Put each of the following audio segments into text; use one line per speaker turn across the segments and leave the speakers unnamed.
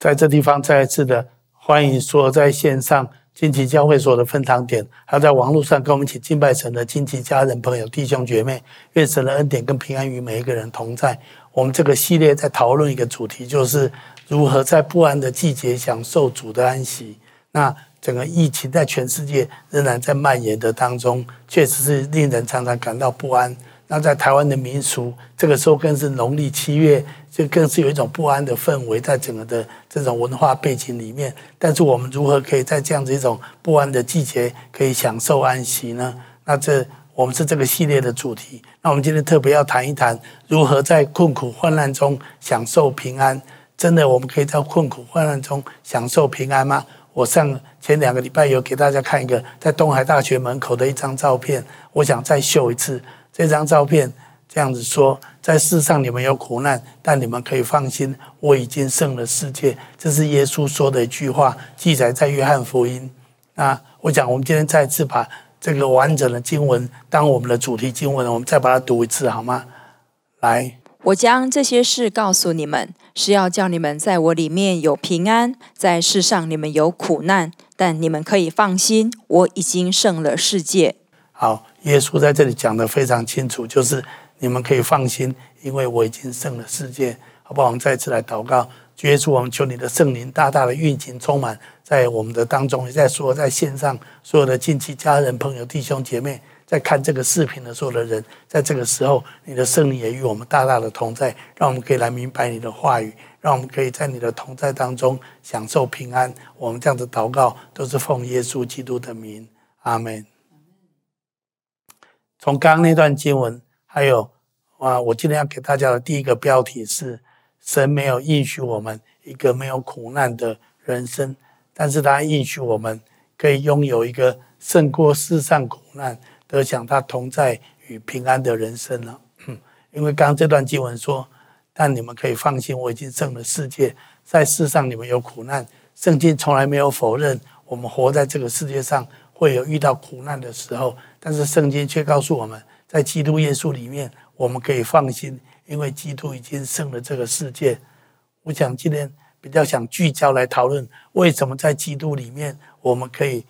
在这地方再一次的欢迎所有在线上金旗教会所的分堂点，还有在网络上跟我们一起敬拜神的金旗家人、朋友、弟兄姐妹，愿神的恩典跟平安与每一个人同在。我们这个系列在讨论一个主题，就是如何在不安的季节享受主的安息。那整个疫情在全世界仍然在蔓延的当中，确实是令人常常感到不安。那在台湾的民俗，这个时候更是农历七月，就更是有一种不安的氛围在整个的这种文化背景里面。但是我们如何可以在这样子一种不安的季节，可以享受安息呢？那这我们是这个系列的主题。那我们今天特别要谈一谈，如何在困苦患难中享受平安。真的，我们可以在困苦患难中享受平安吗？我上前两个礼拜有给大家看一个在东海大学门口的一张照片，我想再秀一次。这张照片这样子说：在世上你们有苦难，但你们可以放心，我已经胜了世界。这是耶稣说的一句话，记载在约翰福音。那我讲，我们今天再次把这个完整的经文当我们的主题经文，我们再把它读一次好吗？来，
我将这些事告诉你们，是要叫你们在我里面有平安。在世上你们有苦难，但你们可以放心，我已经胜了世界。
好，耶稣在这里讲得非常清楚，就是你们可以放心，因为我已经胜了世界，好不好？我们再次来祷告，主耶稣，我们求你的圣灵大大的运行，充满在我们的当中。也在说，在线上所有的亲戚、家人、朋友、弟兄姐妹，在看这个视频的所有的人，在这个时候，你的圣灵也与我们大大的同在，让我们可以来明白你的话语，让我们可以在你的同在当中享受平安。我们这样的祷告都是奉耶稣基督的名，阿门。从刚刚那段经文，还有啊，我今天要给大家的第一个标题是：神没有应许我们一个没有苦难的人生，但是他应许我们可以拥有一个胜过世上苦难、得享他同在与平安的人生了。因为刚刚这段经文说：“但你们可以放心，我已经胜了世界。在世上你们有苦难，圣经从来没有否认我们活在这个世界上会有遇到苦难的时候。”但是圣经却告诉我们，在基督耶稣里面，我们可以放心，因为基督已经胜了这个世界。我想今天比较想聚焦来讨论，为什么在基督里面，我们可以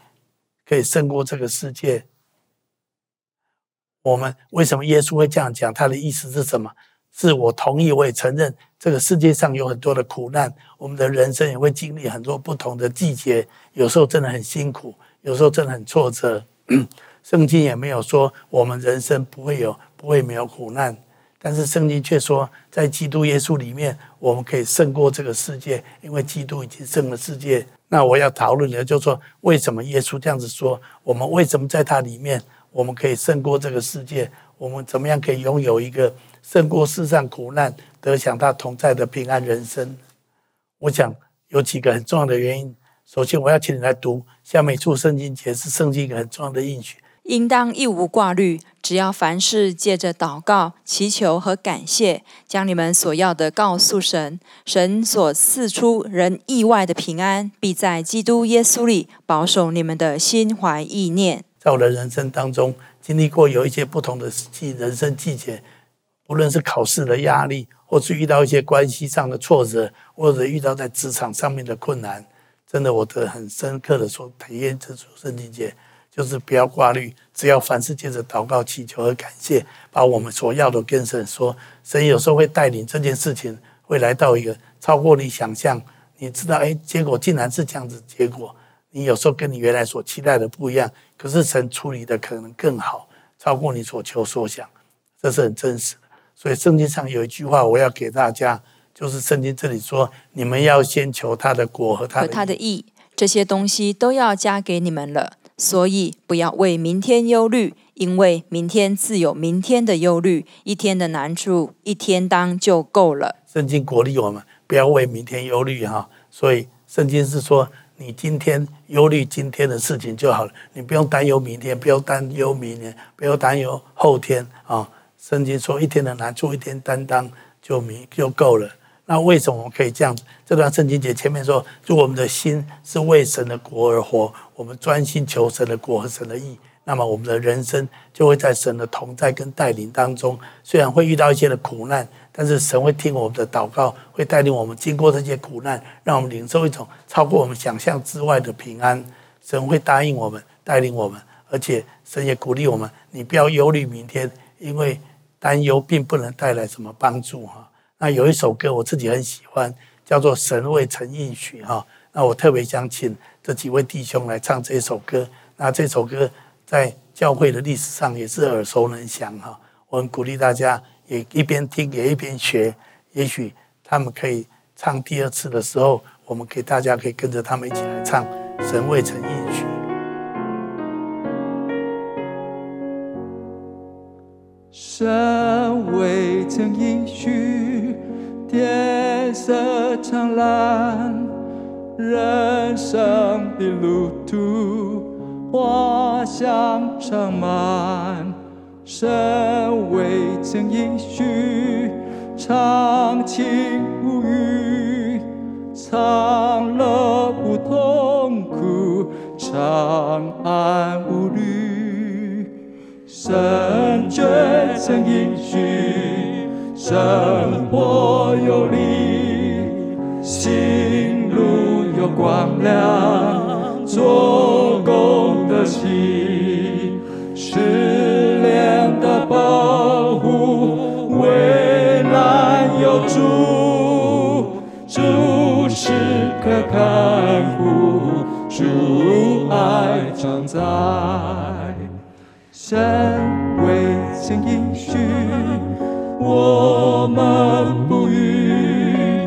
可以胜过这个世界。我们为什么耶稣会这样讲？他的意思是什么？是我同意，我也承认，这个世界上有很多的苦难，我们的人生也会经历很多不同的季节，有时候真的很辛苦，有时候真的很挫折。圣经也没有说我们人生不会有、不会没有苦难，但是圣经却说，在基督耶稣里面，我们可以胜过这个世界，因为基督已经胜了世界。那我要讨论的就是说，为什么耶稣这样子说？我们为什么在他里面，我们可以胜过这个世界？我们怎么样可以拥有一个胜过世上苦难、得享他同在的平安人生？我想有几个很重要的原因。首先，我要请你来读下面一处圣经节，是圣经一个很重要的应许。
应当一无挂虑，只要凡事借着祷告、祈求和感谢，将你们所要的告诉神。神所赐出人意外的平安，必在基督耶稣里保守你们的心怀意念。
在我的人生当中，经历过有一些不同的季人生季节，不论是考试的压力，或是遇到一些关系上的挫折，或者遇到在职场上面的困难，真的，我都很深刻的说体验这处圣经节。就是不要挂虑，只要凡事借着祷告、祈求和感谢，把我们所要的跟神说。神有时候会带领这件事情，会来到一个超过你想象。你知道，哎，结果竟然是这样子。结果你有时候跟你原来所期待的不一样，可是神处理的可能更好，超过你所求所想，这是很真实的。所以圣经上有一句话，我要给大家，就是圣经这里说：你们要先求他的果和他的义，和他的义，
这些东西都要加给你们了。所以不要为明天忧虑，因为明天自有明天的忧虑。一天的难处，一天当就够了。
圣经鼓励我们不要为明天忧虑哈。所以圣经是说，你今天忧虑今天的事情就好了，你不用担忧明天，不用担忧明年，不用担忧后天啊。圣经说，一天的难处，一天担当就明就够了。那为什么我们可以这样子？这段圣经节前面说，如果我们的心是为神的国而活，我们专心求神的国和神的义，那么我们的人生就会在神的同在跟带领当中。虽然会遇到一些的苦难，但是神会听我们的祷告，会带领我们经过这些苦难，让我们领受一种超过我们想象之外的平安。神会答应我们，带领我们，而且神也鼓励我们：你不要忧虑明天，因为担忧并不能带来什么帮助哈。那有一首歌我自己很喜欢，叫做《神未曾应许》哈。那我特别想请这几位弟兄来唱这首歌。那这首歌在教会的历史上也是耳熟能详哈。我很鼓励大家也一边听也一边学，也许他们可以唱第二次的时候，我们给大家可以跟着他们一起来唱《神未曾应许》。
神未曾应许，天色苍蓝，人生的路途花香长满。神未曾应许，长情无语，长乐不痛苦，长安无虑。神却曾应许，生活有力，行路有光亮，做工得喜，试炼的保护，危难有主，主时刻看护，主爱常在。神未曾应许，我们不虞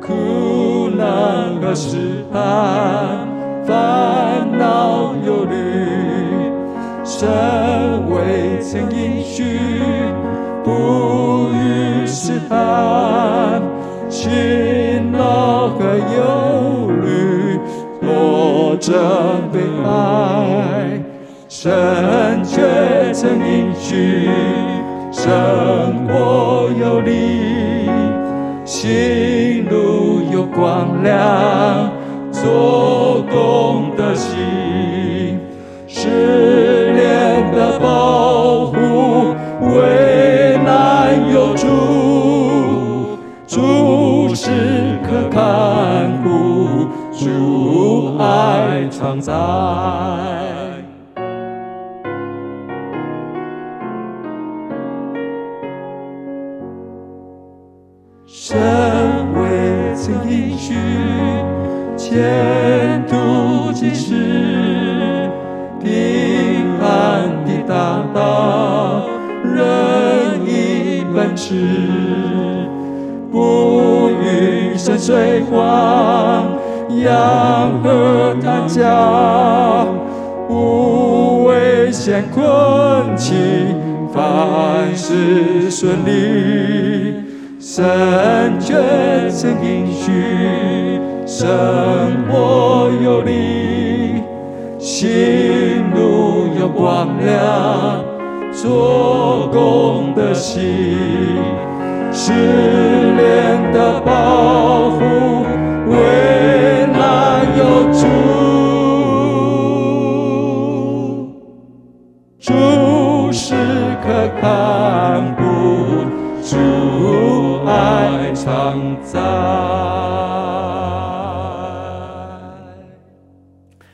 苦难和试探，烦恼忧虑。神未曾应许，不虞试探，勤劳和忧虑，挫折悲哀。神却曾应许，生行路有光亮，做工的心，失恋的保护，危难有助，主时刻看顾，主爱常在。水荒，洋河谈价，无危险困境，凡事顺利。神却曾应许，生活有力，心路有光亮，做工的心，失恋的保常在。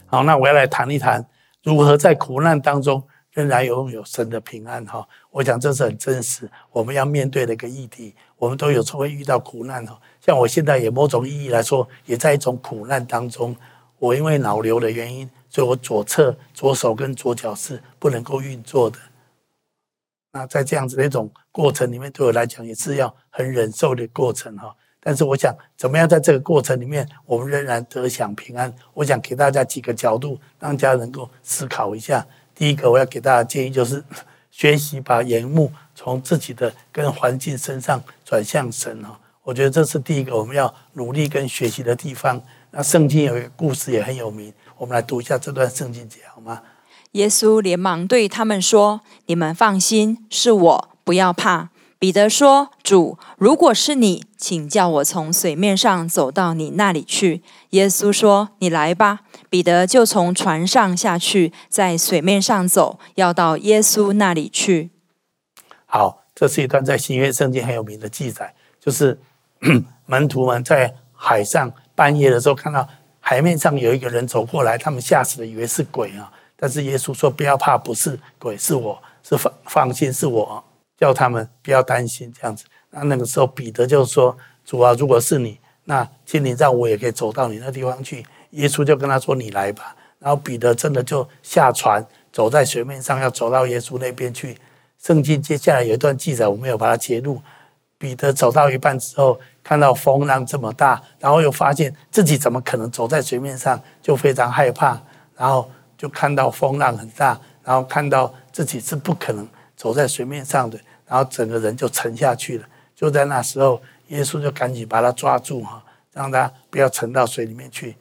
好，那我要来谈一谈如何在苦难当中仍然拥有神的平安。哈，我想这是很真实，我们要面对的一个议题。我们都有时候会遇到苦难。哈，像我现在也某种意义来说，也在一种苦难当中。我因为脑瘤的原因，所以我左侧左手跟左脚是不能够运作的。那在这样子的一种过程里面，对我来讲也是要很忍受的过程哈。但是我想，怎么样在这个过程里面，我们仍然得享平安？我想给大家几个角度，让大家能够思考一下。第一个，我要给大家建议就是，学习把眼目从自己的跟环境身上转向神哈。我觉得这是第一个我们要努力跟学习的地方。那圣经有一个故事也很有名，我们来读一下这段圣经节好吗？
耶稣连忙对他们说：“你们放心，是我，不要怕。”彼得说：“主，如果是你，请叫我从水面上走到你那里去。”耶稣说：“你来吧。”彼得就从船上下去，在水面上走，要到耶稣那里去。
好，这是一段在新约圣经很有名的记载，就是 门徒们在海上半夜的时候看到海面上有一个人走过来，他们吓死了，以为是鬼啊。但是耶稣说：“不要怕，不是鬼，是我，是放放心，是我，叫他们不要担心。”这样子。那那个时候彼得就说：“主啊，如果是你，那请你让我也可以走到你那地方去。”耶稣就跟他说：“你来吧。”然后彼得真的就下船，走在水面上，要走到耶稣那边去。圣经接下来有一段记载，我没有把它截录。彼得走到一半之后，看到风浪这么大，然后又发现自己怎么可能走在水面上，就非常害怕。然后就看到风浪很大，然后看到自己是不可能走在水面上的，然后整个人就沉下去了。就在那时候，耶稣就赶紧把他抓住哈，让他不要沉到水里面去。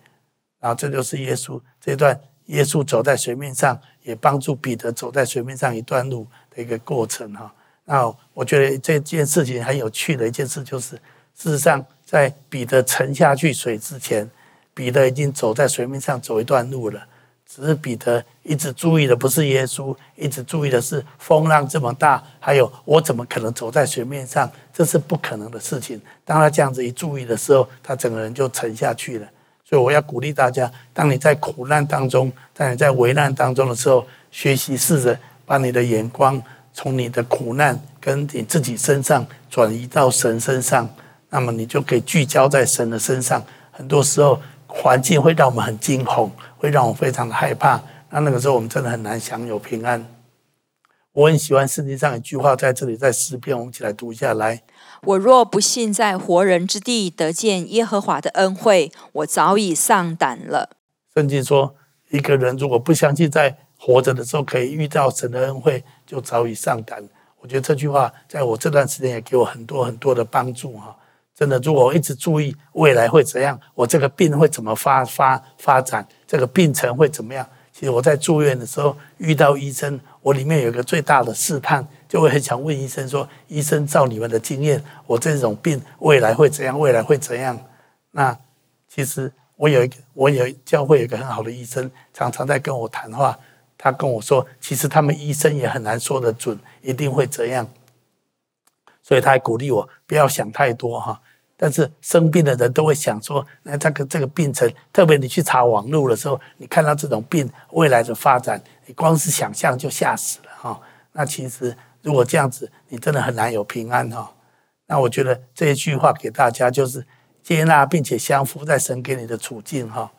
然后这就是耶稣这段，耶稣走在水面上，也帮助彼得走在水面上一段路的一个过程哈。那我觉得这件事情很有趣的一件事，就是事实上在彼得沉下去水之前，彼得已经走在水面上走一段路了。只是彼得一直注意的不是耶稣，一直注意的是风浪这么大，还有我怎么可能走在水面上？这是不可能的事情。当他这样子一注意的时候，他整个人就沉下去了。所以我要鼓励大家：当你在苦难当中，当你在危难当中的时候，学习试着把你的眼光从你的苦难跟你自己身上转移到神身上，那么你就可以聚焦在神的身上。很多时候。环境会让我们很惊恐，会让我非常的害怕。那那个时候，我们真的很难享有平安。我很喜欢圣经上一句话，在这里在诗篇，我们一起来读一下来。
我若不信在活人之地得见耶和华的恩惠，我早已丧胆了。
圣经说，一个人如果不相信在活着的时候可以遇到神的恩惠，就早已丧胆。我觉得这句话在我这段时间也给我很多很多的帮助哈。真的，如果我一直注意未来会怎样，我这个病会怎么发发发展，这个病程会怎么样？其实我在住院的时候遇到医生，我里面有一个最大的试探，就会很想问医生说：“医生，照你们的经验，我这种病未来会怎样？未来会怎样？”那其实我有一个，我有教会有一个很好的医生，常常在跟我谈话。他跟我说：“其实他们医生也很难说得准，一定会怎样。”所以他还鼓励我不要想太多哈。但是生病的人都会想说，那这个这个病程，特别你去查网络的时候，你看到这种病未来的发展，你光是想象就吓死了哈。那其实如果这样子，你真的很难有平安哈。那我觉得这一句话给大家就是接纳并且降服在神给你的处境哈，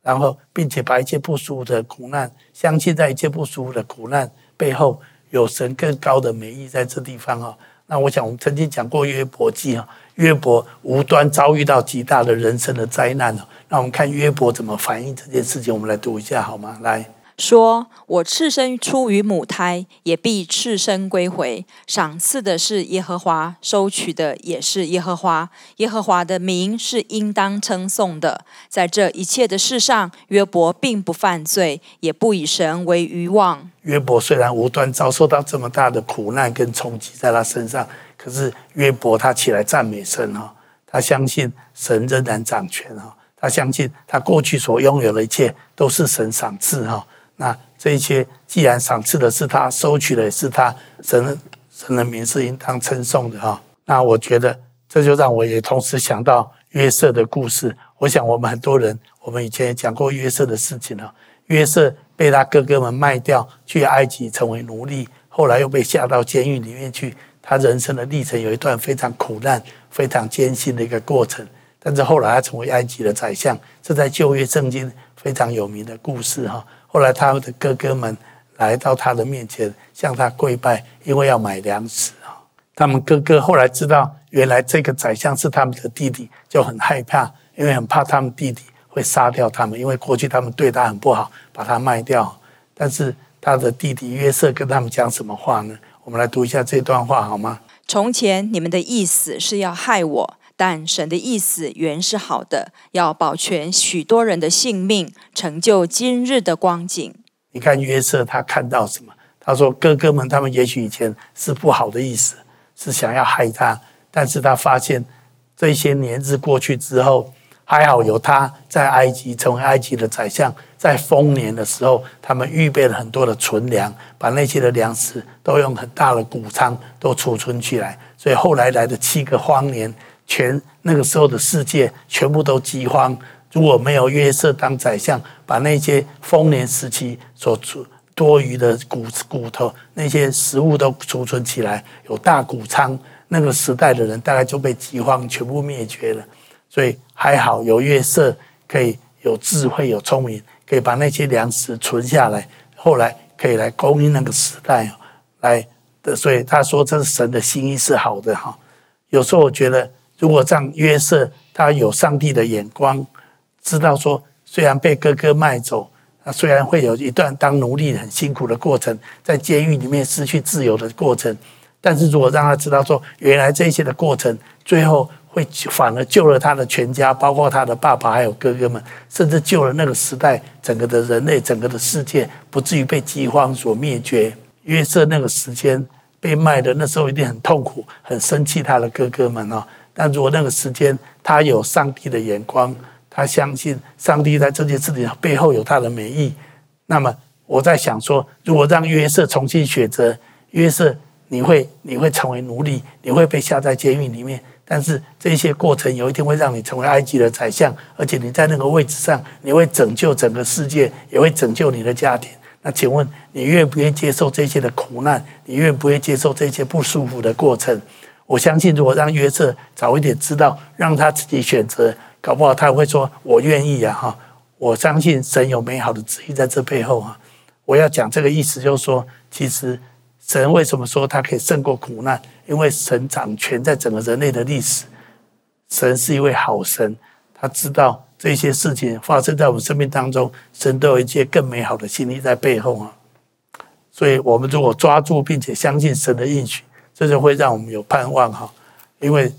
然后并且把一切不舒服的苦难，相信在一切不舒服的苦难背后有神更高的美意在这地方哈。那我想我们曾经讲过约伯记啊。约伯无端遭遇到极大的人生的灾难了，那我们看约伯怎么反应这件事情，我们来读一下好吗？来。
说：“我赤身出于母胎，也必赤身归回。赏赐的是耶和华，收取的也是耶和华。耶和华的名是应当称颂的。在这一切的事上，约伯并不犯罪，也不以神为愚妄。
约伯虽然无端遭受到这么大的苦难跟冲击在他身上，可是约伯他起来赞美神哈，他相信神仍然掌权哈，他相信他过去所拥有的一切都是神赏赐哈。”那这一切既然赏赐的是他，收取的也是他，神神的名是应当称颂的哈。那我觉得这就让我也同时想到约瑟的故事。我想我们很多人，我们以前也讲过约瑟的事情了。约瑟被他哥哥们卖掉去埃及成为奴隶，后来又被下到监狱里面去。他人生的历程有一段非常苦难、非常艰辛的一个过程。但是后来他成为埃及的宰相，这在旧约圣经非常有名的故事哈。后来，他的哥哥们来到他的面前，向他跪拜，因为要买粮食啊。他们哥哥后来知道，原来这个宰相是他们的弟弟，就很害怕，因为很怕他们弟弟会杀掉他们，因为过去他们对他很不好，把他卖掉。但是他的弟弟约瑟跟他们讲什么话呢？我们来读一下这段话好吗？
从前你们的意思是要害我。但神的意思原是好的，要保全许多人的性命，成就今日的光景。
你看约瑟他看到什么？他说哥哥们他们也许以前是不好的意思，是想要害他，但是他发现这些年日过去之后，还好有他在埃及成为埃及的宰相，在丰年的时候，他们预备了很多的存粮，把那些的粮食都用很大的谷仓都储存起来。所以后来来的七个荒年，全那个时候的世界全部都饥荒。如果没有约瑟当宰相，把那些丰年时期所储多余的骨骨头那些食物都储存起来，有大谷仓，那个时代的人大概就被饥荒全部灭绝了。所以还好有约瑟可以有智慧有聪明，可以把那些粮食存下来，后来可以来供应那个时代，来。所以他说这是神的心意是好的哈。有时候我觉得，如果让约瑟他有上帝的眼光，知道说虽然被哥哥卖走，他虽然会有一段当奴隶很辛苦的过程，在监狱里面失去自由的过程，但是如果让他知道说原来这些的过程最后。会反而救了他的全家，包括他的爸爸还有哥哥们，甚至救了那个时代整个的人类，整个的世界不至于被饥荒所灭绝。约瑟那个时间被卖的那时候一定很痛苦，很生气他的哥哥们哦。但如果那个时间他有上帝的眼光，他相信上帝在这件事情背后有他的美意，那么我在想说，如果让约瑟重新选择，约瑟你会你会成为奴隶，你会被下在监狱里面。但是这些过程有一天会让你成为埃及的宰相，而且你在那个位置上，你会拯救整个世界，也会拯救你的家庭。那请问你愿不愿意接受这些的苦难？你愿不愿意接受这些不舒服的过程？我相信，如果让约瑟早一点知道，让他自己选择，搞不好他会说：“我愿意啊！”哈，我相信神有美好的旨意在这背后啊。我要讲这个意思，就是说，其实。神为什么说他可以胜过苦难？因为神掌权在整个人类的历史。神是一位好神，他知道这些事情发生在我们生命当中，神都有一些更美好的心意在背后啊。所以，我们如果抓住并且相信神的应许，这就会让我们有盼望哈。因为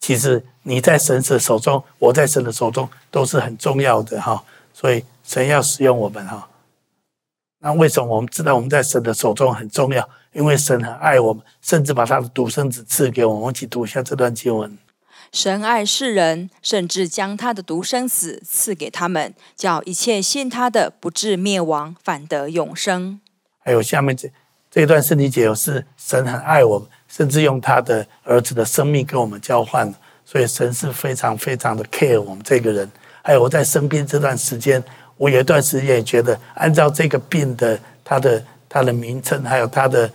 其实你在神的手中，我在神的手中都是很重要的哈。所以，神要使用我们哈。那为什么我们知道我们在神的手中很重要？因为神很爱我们，甚至把他的独生子赐给我们。我们一起读一下这段经文：
神爱世人，甚至将他的独生子赐给他们，叫一切信他的不至灭亡，反得永生。
还有下面这这一段圣经节，是神很爱我们，甚至用他的儿子的生命跟我们交换。所以神是非常非常的 care 我们这个人。还有我在生病这段时间，我有一段时间也觉得，按照这个病的他的他的名称，还有他的。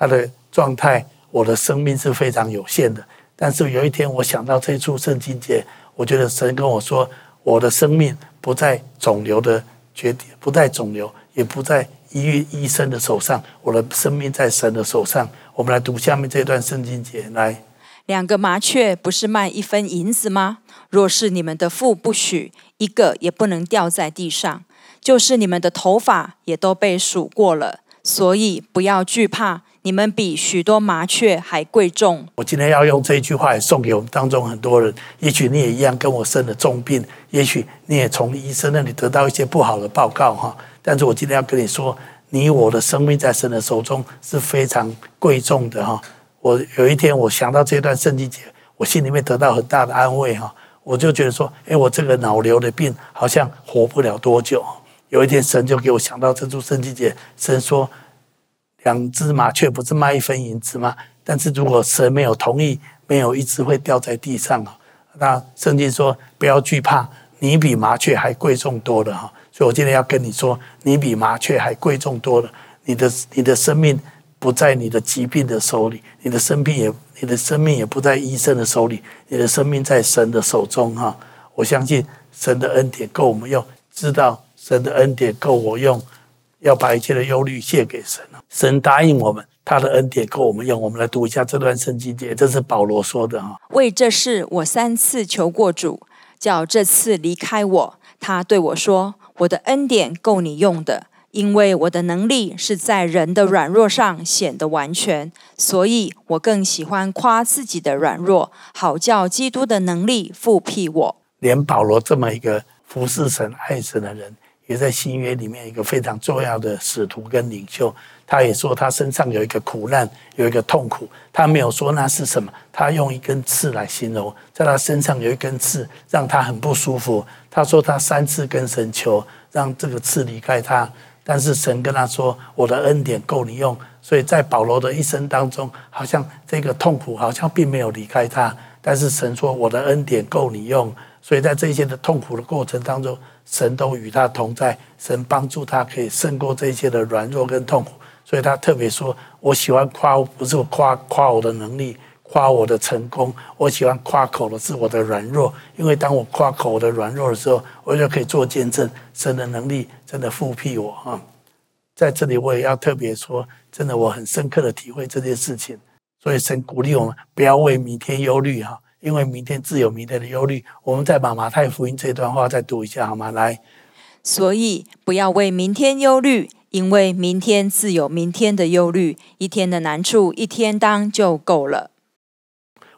他的状态，我的生命是非常有限的。但是有一天，我想到这一处圣经节，我觉得神跟我说，我的生命不在肿瘤的决定，不在肿瘤，也不在医院医生的手上，我的生命在神的手上。我们来读下面这段圣经节，来，
两个麻雀不是卖一分银子吗？若是你们的父不许，一个也不能掉在地上，就是你们的头发也都被数过了，所以不要惧怕。你们比许多麻雀还贵重。
我今天要用这一句话来送给我们当中很多人。也许你也一样跟我生了重病，也许你也从医生那里得到一些不好的报告哈。但是我今天要跟你说，你我的生命在神的手中是非常贵重的哈。我有一天我想到这段圣经节，我心里面得到很大的安慰哈。我就觉得说，诶，我这个脑瘤的病好像活不了多久。有一天神就给我想到这处圣经节，神说。两只麻雀不是卖一分银子吗？但是如果神没有同意，没有一只会掉在地上啊。那圣经说不要惧怕，你比麻雀还贵重多了哈。所以我今天要跟你说，你比麻雀还贵重多了。你的你的生命不在你的疾病的手里，你的生命也你的生命也不在医生的手里，你的生命在神的手中哈。我相信神的恩典够我们用，知道神的恩典够我用。要把一切的忧虑卸给神了。神答应我们，他的恩典够我们用。我们来读一下这段圣经节，这是保罗说的哈。
为这事，我三次求过主，叫这次离开我。他对我说：“我的恩典够你用的，因为我的能力是在人的软弱上显得完全。所以我更喜欢夸自己的软弱，好叫基督的能力复辟我。”
连保罗这么一个服侍神、爱神的人。也在新约里面一个非常重要的使徒跟领袖。他也说他身上有一个苦难，有一个痛苦。他没有说那是什么，他用一根刺来形容，在他身上有一根刺，让他很不舒服。他说他三次跟神求，让这个刺离开他，但是神跟他说：“我的恩典够你用。”所以在保罗的一生当中，好像这个痛苦好像并没有离开他，但是神说：“我的恩典够你用。”所以在这些的痛苦的过程当中，神都与他同在，神帮助他可以胜过这些的软弱跟痛苦。所以他特别说：“我喜欢夸，不是夸夸我的能力，夸我的成功。我喜欢夸口的是我的软弱，因为当我夸口我的软弱的时候，我就可以做见证，神的能力真的复辟我啊！在这里，我也要特别说，真的我很深刻的体会这件事情。所以神鼓励我们不要为明天忧虑哈，因为明天自有明天的忧虑。我们再把马太福音这段话再读一下好吗？来，
所以不要为明天忧虑。”因为明天自有明天的忧虑，一天的难处一天当就够了。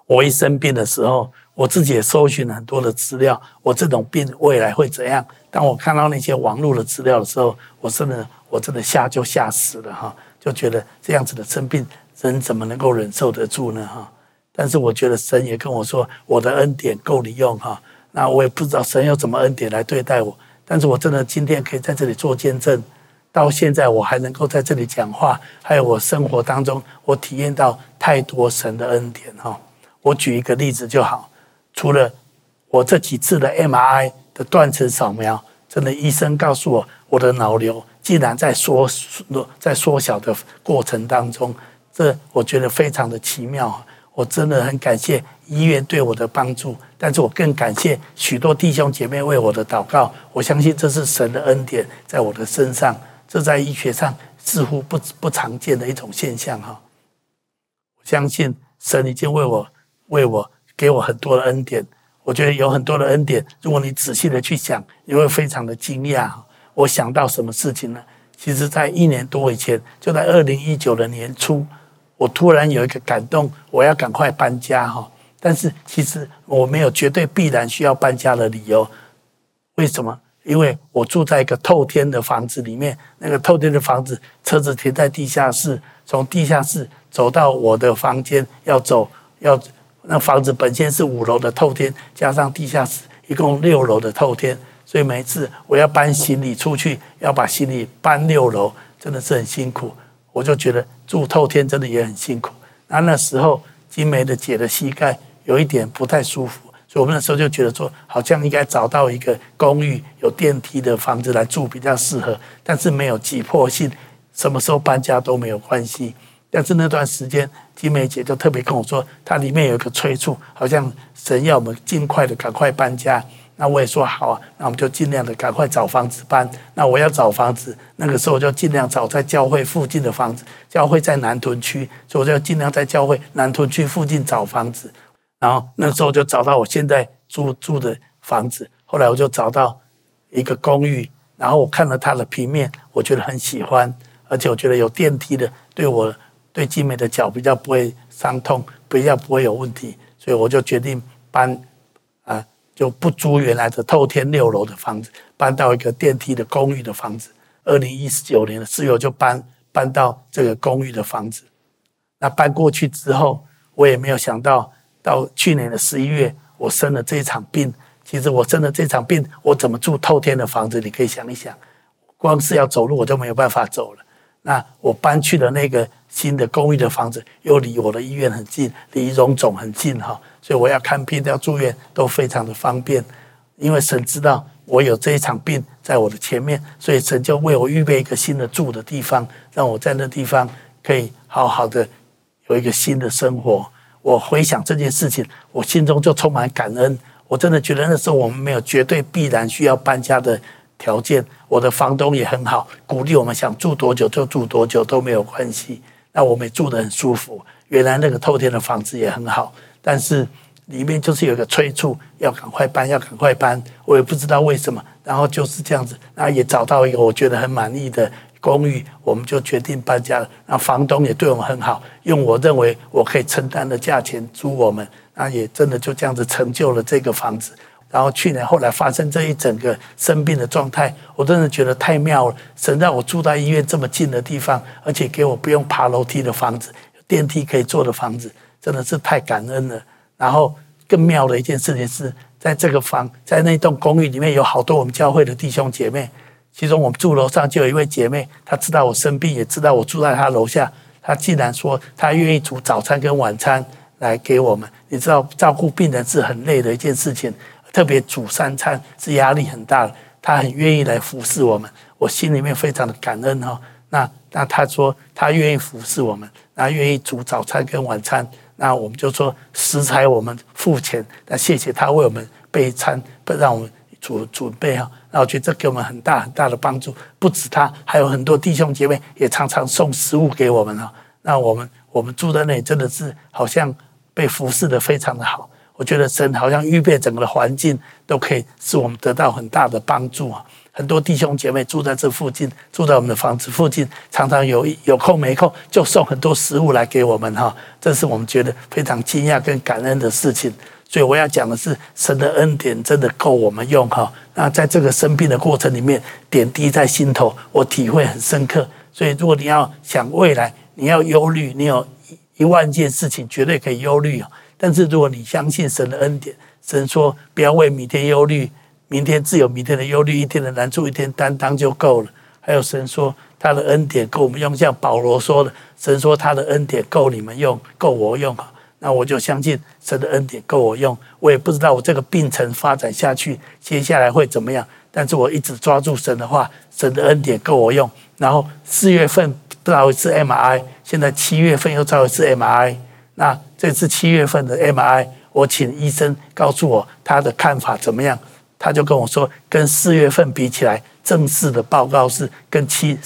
我一生病的时候，我自己也搜寻了很多的资料，我这种病未来会怎样？当我看到那些网络的资料的时候，我真的我真的吓就吓死了哈，就觉得这样子的生病，人怎么能够忍受得住呢哈？但是我觉得神也跟我说，我的恩典够你用哈。那我也不知道神用什么恩典来对待我，但是我真的今天可以在这里做见证。到现在我还能够在这里讲话，还有我生活当中，我体验到太多神的恩典哈。我举一个例子就好，除了我这几次的 MRI 的断层扫描，真的医生告诉我，我的脑瘤竟然在缩在缩小的过程当中，这我觉得非常的奇妙。我真的很感谢医院对我的帮助，但是我更感谢许多弟兄姐妹为我的祷告。我相信这是神的恩典在我的身上。这在医学上似乎不不常见的一种现象哈，我相信神已经为我为我给我很多的恩典，我觉得有很多的恩典，如果你仔细的去想，你会非常的惊讶。我想到什么事情呢？其实，在一年多以前，就在二零一九的年初，我突然有一个感动，我要赶快搬家哈。但是其实我没有绝对必然需要搬家的理由，为什么？因为我住在一个透天的房子里面，那个透天的房子，车子停在地下室，从地下室走到我的房间要走，要那房子本身是五楼的透天，加上地下室，一共六楼的透天，所以每一次我要搬行李出去，要把行李搬六楼，真的是很辛苦。我就觉得住透天真的也很辛苦。那那时候金梅的姐的膝盖有一点不太舒服。所以我们那时候就觉得说，好像应该找到一个公寓有电梯的房子来住比较适合，但是没有急迫性，什么时候搬家都没有关系。但是那段时间，金梅姐就特别跟我说，她里面有一个催促，好像神要我们尽快的赶快搬家。那我也说好啊，那我们就尽量的赶快找房子搬。那我要找房子，那个时候就尽量找在教会附近的房子，教会在南屯区，所以我就尽量在教会南屯区附近找房子。然后那时候就找到我现在住住的房子，后来我就找到一个公寓，然后我看了它的平面，我觉得很喜欢，而且我觉得有电梯的，对我对静美的脚比较不会伤痛，比较不会有问题，所以我就决定搬，就不租原来的透天六楼的房子，搬到一个电梯的公寓的房子。二零一九年的四月就搬搬到这个公寓的房子。那搬过去之后，我也没有想到。到去年的十一月，我生了这一场病。其实我生了这场病，我怎么住透天的房子？你可以想一想，光是要走路我都没有办法走了。那我搬去了那个新的公寓的房子，又离我的医院很近，离荣总很近哈，所以我要看病、要住院都非常的方便。因为神知道我有这一场病在我的前面，所以神就为我预备一个新的住的地方，让我在那地方可以好好的有一个新的生活。我回想这件事情，我心中就充满感恩。我真的觉得那时候我们没有绝对必然需要搬家的条件。我的房东也很好，鼓励我们想住多久就住多久都没有关系。那我们也住得很舒服。原来那个透天的房子也很好，但是里面就是有个催促，要赶快搬，要赶快搬。我也不知道为什么，然后就是这样子，然后也找到一个我觉得很满意的。公寓，我们就决定搬家了。那房东也对我们很好，用我认为我可以承担的价钱租我们。那也真的就这样子成就了这个房子。然后去年后来发生这一整个生病的状态，我真的觉得太妙了。神让我住在医院这么近的地方，而且给我不用爬楼梯的房子，电梯可以坐的房子，真的是太感恩了。然后更妙的一件事情是，在这个房，在那栋公寓里面有好多我们教会的弟兄姐妹，其中我们住楼上就有一位姐妹，她知道我生病，也知道我住在她楼下，她竟然说她愿意煮早餐跟晚餐来给我们。你知道照顾病人是很累的一件事情。特别煮三餐是压力很大的，他很愿意来服侍我们，我心里面非常的感恩哈。那那他说他愿意服侍我们，那愿意煮早餐跟晚餐，那我们就说食材我们付钱，那谢谢他为我们备餐，不让我们准准备哈。那我觉得这给我们很大很大的帮助，不止他，还有很多弟兄姐妹也常常送食物给我们啊。那我们我们住在那里真的是好像被服侍得非常的好。我觉得神好像预备整个的环境都可以使我们得到很大的帮助啊！很多弟兄姐妹住在这附近，住在我们的房子附近，常常有有空没空就送很多食物来给我们哈，这是我们觉得非常惊讶跟感恩的事情。所以我要讲的是，神的恩典真的够我们用哈。那在这个生病的过程里面，点滴在心头，我体会很深刻。所以如果你要想未来，你要忧虑，你有一万件事情绝对可以忧虑啊。但是如果你相信神的恩典，神说不要为明天忧虑，明天自有明天的忧虑，一天的难处一天担当就够了。还有神说他的恩典够我们用，像保罗说的，神说他的恩典够你们用，够我用。那我就相信神的恩典够我用。我也不知道我这个病程发展下去，接下来会怎么样，但是我一直抓住神的话，神的恩典够我用。然后四月份照一次 MI，现在七月份又照一次 MI。那这次七月份的 MI，我请医生告诉我他的看法怎么样？他就跟我说，跟四月份比起来，正式的报告是跟七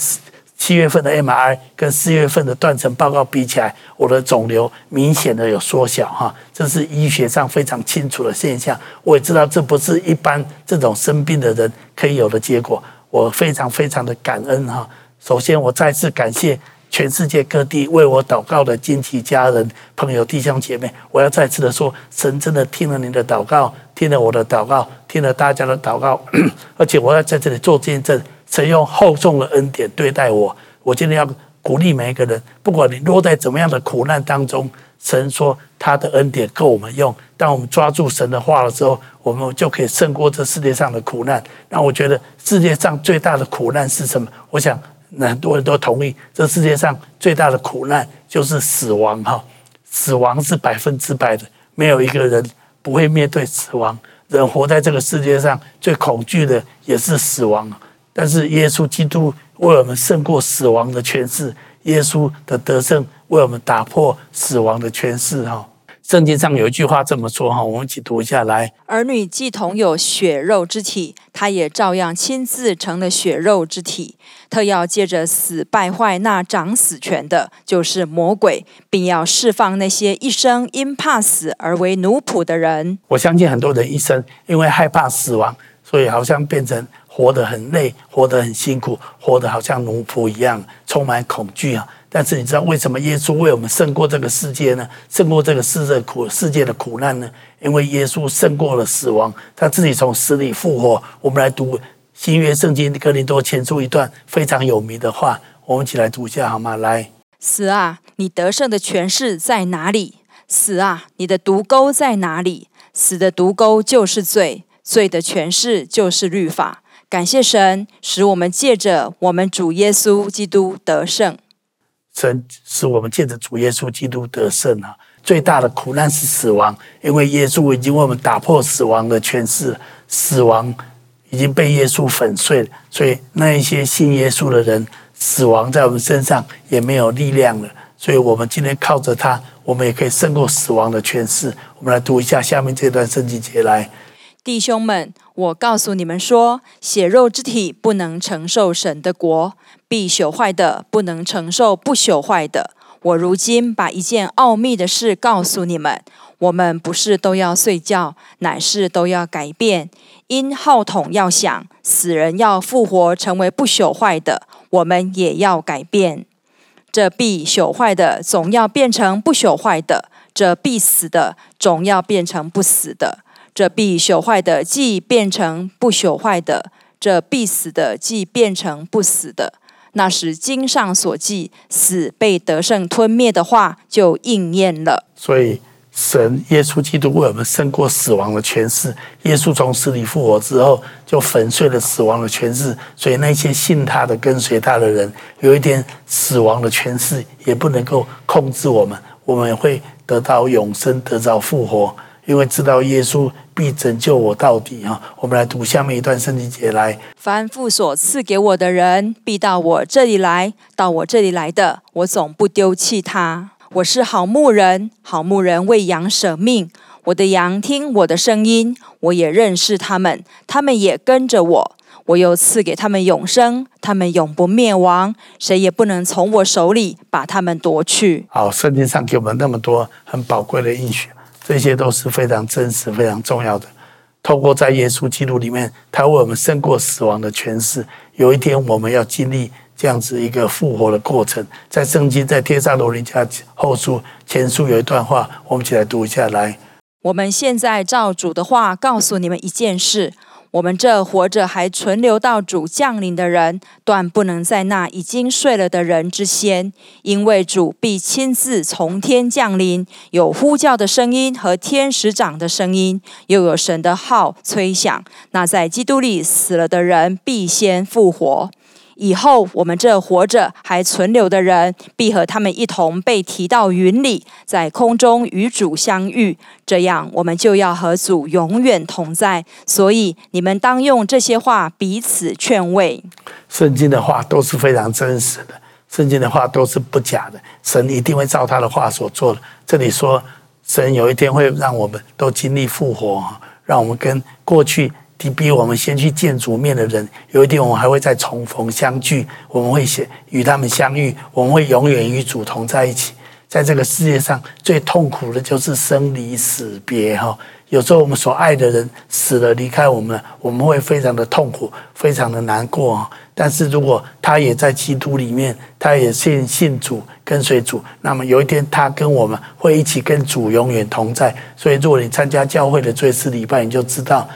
七月份的 MRI 跟四月份的断层报告比起来，我的肿瘤明显的有缩小哈，这是医学上非常清楚的现象。我也知道这不是一般这种生病的人可以有的结果，我非常非常的感恩哈。首先，我再次感谢。全世界各地为我祷告的亲戚、家人、朋友、弟兄姐妹，我要再次的说，神真的听了您的祷告，听了我的祷告，听了大家的祷告，而且我要在这里做见证，神用厚重的恩典对待我。我今天要鼓励每一个人，不管你落在怎么样的苦难当中，神说他的恩典够我们用。当我们抓住神的话了之后，我们就可以胜过这世界上的苦难。那我觉得世界上最大的苦难是什么？我想。那很多人都同意，这世界上最大的苦难就是死亡哈，死亡是百分之百的，没有一个人不会面对死亡。人活在这个世界上最恐惧的也是死亡，但是耶稣基督为我们胜过死亡的权势，耶稣的得胜为我们打破死亡的权势哈。圣经上有一句话这么说哈，我们一起读一下来。
儿女既同有血肉之体，他也照样亲自成了血肉之体。特要借着死败坏那掌死权的，就是魔鬼，并要释放那些一生因怕死而为奴仆的人。
我相信很多人一生因为害怕死亡，所以好像变成活得很累，活得很辛苦，活得好像奴仆一样，充满恐惧啊。但是你知道为什么耶稣为我们胜过这个世界呢？胜过这个世界苦世界的苦难呢？因为耶稣胜过了死亡，他自己从死里复活。我们来读新约圣经哥林多前书一段非常有名的话，我们一起来读一下好吗？来，
死啊，你得胜的权势在哪里？死啊，你的毒钩在哪里？死的毒钩就是罪，罪的权势就是律法。感谢神，使我们借着我们主耶稣基督得胜。
神使我们借着主耶稣基督得胜啊！最大的苦难是死亡，因为耶稣已经为我们打破死亡的权势，死亡已经被耶稣粉碎了。所以那一些信耶稣的人，死亡在我们身上也没有力量了。所以我们今天靠着他，我们也可以胜过死亡的权势。我们来读一下下面这段圣经节来。
弟兄们，我告诉你们说，血肉之体不能承受神的国，必朽坏的不能承受不朽坏的。我如今把一件奥秘的事告诉你们：我们不是都要睡觉，乃是都要改变。因号筒要响，死人要复活，成为不朽坏的；我们也要改变。这必朽坏的总要变成不朽坏的，这必死的总要变成不死的。这必朽坏的既变成不朽坏的，这必死的既变成不死的。那时经上所记死被得胜吞灭的话就应验了。
所以。神耶稣基督为我们胜过死亡的权势。耶稣从死里复活之后，就粉碎了死亡的权势。所以那些信他的、跟随他的人，有一天死亡的权势也不能够控制我们。我们会得到永生，得到复活，因为知道耶稣必拯救我到底。啊，我们来读下面一段圣经节来：
凡父所赐给我的人，必到我这里来；到我这里来的，我总不丢弃他。我是好牧人，好牧人为羊舍命。我的羊听我的声音，我也认识他们，他们也跟着我。我又赐给他们永生，他们永不灭亡，谁也不能从我手里把他们夺去。
好，圣经上给我们那么多很宝贵的应许，这些都是非常真实、非常重要的。透过在耶稣基督里面，他为我们胜过死亡的权势。有一天，我们要经历。这样子一个复活的过程，在圣经在帖撒罗林家后书前书有一段话，我们一起来读一下来。
我们现在照主的话告诉你们一件事：我们这活着还存留到主降临的人，断不能在那已经睡了的人之先，因为主必亲自从天降临，有呼叫的声音和天使长的声音，又有神的号吹响。那在基督里死了的人必先复活。以后，我们这活着还存留的人，必和他们一同被提到云里，在空中与主相遇。这样，我们就要和主永远同在。所以，你们当用这些话彼此劝慰。
圣经的话都是非常真实的，圣经的话都是不假的。神一定会照他的话所做的。这里说，神有一天会让我们都经历复活，让我们跟过去。比我们先去见主面的人，有一天我们还会再重逢相聚，我们会先与他们相遇，我们会永远与主同在一起。在这个世界上最痛苦的就是生离死别哈。有时候我们所爱的人死了离开我们，我们会非常的痛苦，非常的难过。但是如果他也在基督里面，他也信信主，跟随主，那么有一天他跟我们会一起跟主永远同在。所以如果你参加教会的最次礼拜，你就知道。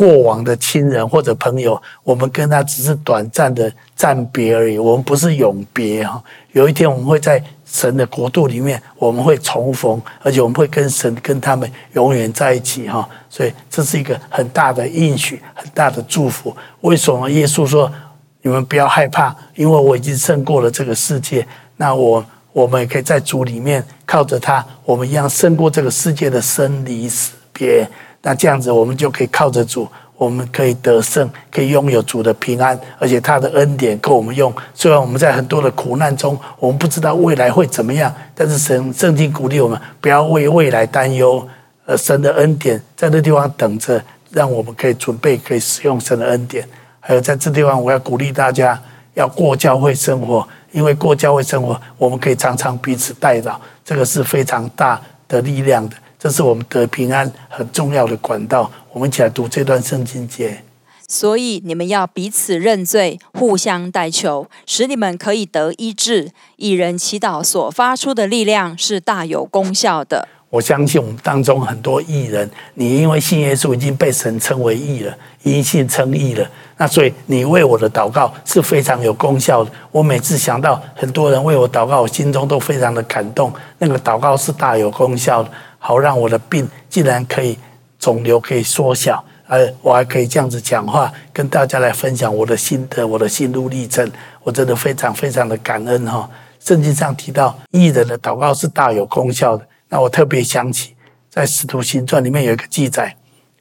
过往的亲人或者朋友，我们跟他只是短暂的暂别而已，我们不是永别哈。有一天我们会在神的国度里面，我们会重逢，而且我们会跟神跟他们永远在一起哈。所以这是一个很大的应许，很大的祝福。为什么耶稣说你们不要害怕？因为我已经胜过了这个世界。那我我们也可以在主里面靠着他，我们一样胜过这个世界的生离死别。那这样子，我们就可以靠着主，我们可以得胜，可以拥有主的平安，而且他的恩典够我们用。虽然我们在很多的苦难中，我们不知道未来会怎么样，但是神圣经鼓励我们不要为未来担忧。呃，神的恩典在这地方等着，让我们可以准备，可以使用神的恩典。还有在这地方，我要鼓励大家要过教会生活，因为过教会生活，我们可以常常彼此代祷，这个是非常大的力量的。这是我们得平安很重要的管道。我们一起来读这段圣经节。
所以你们要彼此认罪，互相代求，使你们可以得医治。义人祈祷所发出的力量是大有功效的。
我相信我们当中很多艺人，你因为信耶稣已经被神称为义了，因信称义了。那所以你为我的祷告是非常有功效的。我每次想到很多人为我祷告，我心中都非常的感动。那个祷告是大有功效的。好，让我的病竟然可以肿瘤可以缩小，而，我还可以这样子讲话，跟大家来分享我的心得，我的心路历程，我真的非常非常的感恩哈。圣经上提到艺人的祷告是大有功效的，那我特别想起在使徒行传里面有一个记载，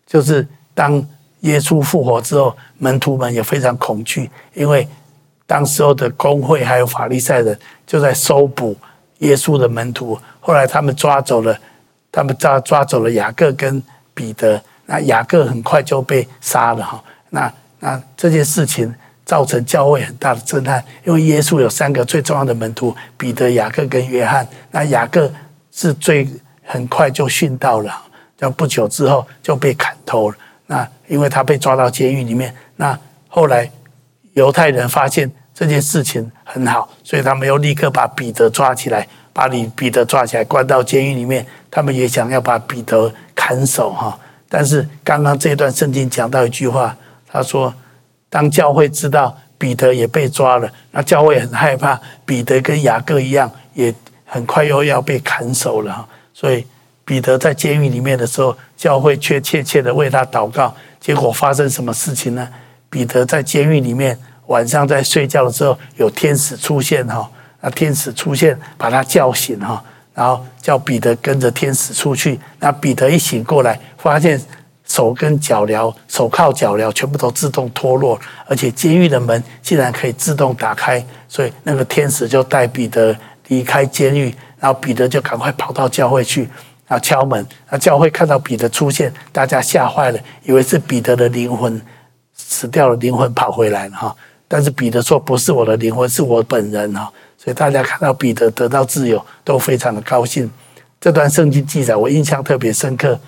就是当耶稣复活之后，门徒们也非常恐惧，因为当时候的公会还有法利赛人就在搜捕耶稣的门徒，后来他们抓走了。他们抓抓走了雅各跟彼得，那雅各很快就被杀了哈。那那这件事情造成教会很大的震撼，因为耶稣有三个最重要的门徒：彼得、雅各跟约翰。那雅各是最很快就殉道了，在不久之后就被砍头了。那因为他被抓到监狱里面，那后来犹太人发现这件事情很好，所以他们又立刻把彼得抓起来。把你彼得抓起来，关到监狱里面。他们也想要把彼得砍首哈。但是刚刚这段圣经讲到一句话，他说：“当教会知道彼得也被抓了，那教会很害怕，彼得跟雅各一样，也很快又要被砍首了。所以彼得在监狱里面的时候，教会却切切的为他祷告。结果发生什么事情呢？彼得在监狱里面晚上在睡觉的时候，有天使出现哈，那天使出现把他叫醒哈。”然后叫彼得跟着天使出去。那彼得一醒过来，发现手跟脚镣、手铐、脚镣全部都自动脱落，而且监狱的门竟然可以自动打开。所以那个天使就带彼得离开监狱。然后彼得就赶快跑到教会去，然后敲门。那教会看到彼得出现，大家吓坏了，以为是彼得的灵魂死掉了，灵魂跑回来了哈。但是彼得说：“不是我的灵魂，是我本人哈。”所以大家看到彼得得到自由，都非常的高兴。这段圣经记载我印象特别深刻。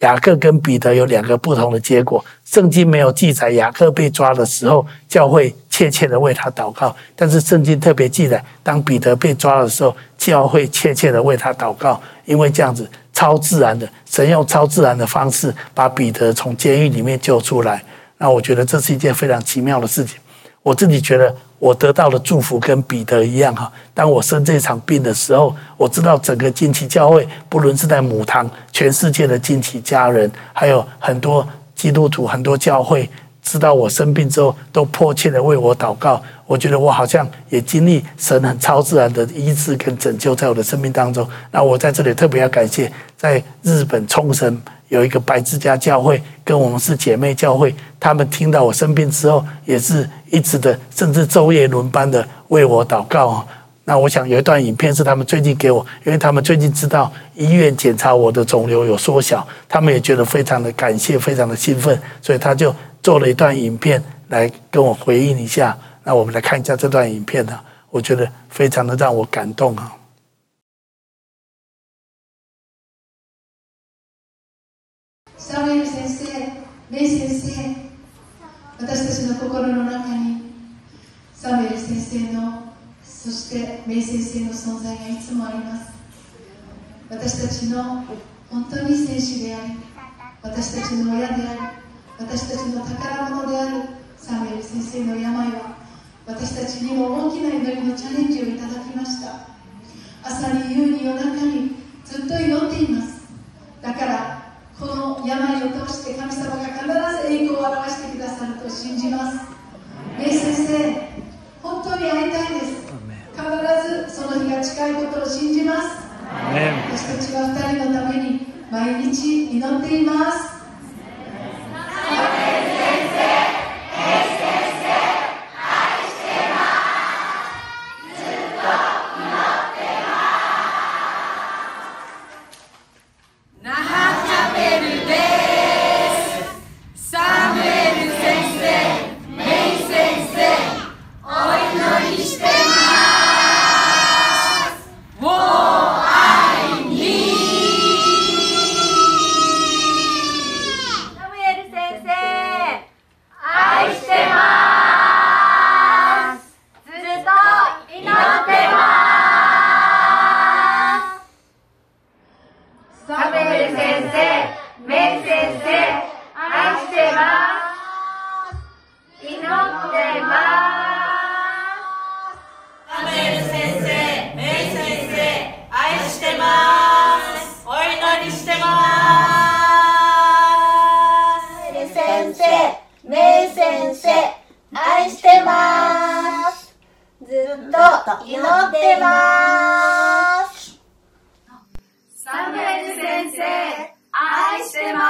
雅各跟彼得有两个不同的结果。圣经没有记载雅各被抓的时候，教会切切的为他祷告。但是圣经特别记载，当彼得被抓的时候，教会切切的为他祷告。因为这样子超自然的，神用超自然的方式把彼得从监狱里面救出来。那我觉得这是一件非常奇妙的事情。我自己觉得。我得到的祝福跟彼得一样哈。当我生这场病的时候，我知道整个惊奇教会，不论是在母堂，全世界的惊奇家人，还有很多基督徒、很多教会，知道我生病之后，都迫切的为我祷告。我觉得我好像也经历神很超自然的医治跟拯救在我的生命当中。那我在这里特别要感谢，在日本冲绳。有一个白之家教会，跟我们是姐妹教会，他们听到我生病之后，也是一直的，甚至昼夜轮班的为我祷告。那我想有一段影片是他们最近给我，因为他们最近知道医院检查我的肿瘤有缩小，他们也觉得非常的感谢，非常的兴奋，所以他就做了一段影片来跟我回应一下。那我们来看一下这段影片呢，我觉得非常的让我感动啊。
そしてメイ先生の存在がいつもあります。私たちの本当に选手であり、私たちの亲であり、私たちの宝物であるサムエル先生の病は、私たちにも大きな祈りのチャレンジをいただきました。朝に夕に夜中にずっと祈っています。だからこの病を通して神様が必ず栄光を表してくださると信じますメイ先生本当に会いたいです必ずその日が近いことを信じます。私たちは二人のために毎日祈っています
サムエル先生、メイ先生、爱してます。祈ってます。サムエル先生、メイ先生、爱してます。お祈りしてます。先生、メイ先生、爱してます。ずっと祈ってます。生、爱してます。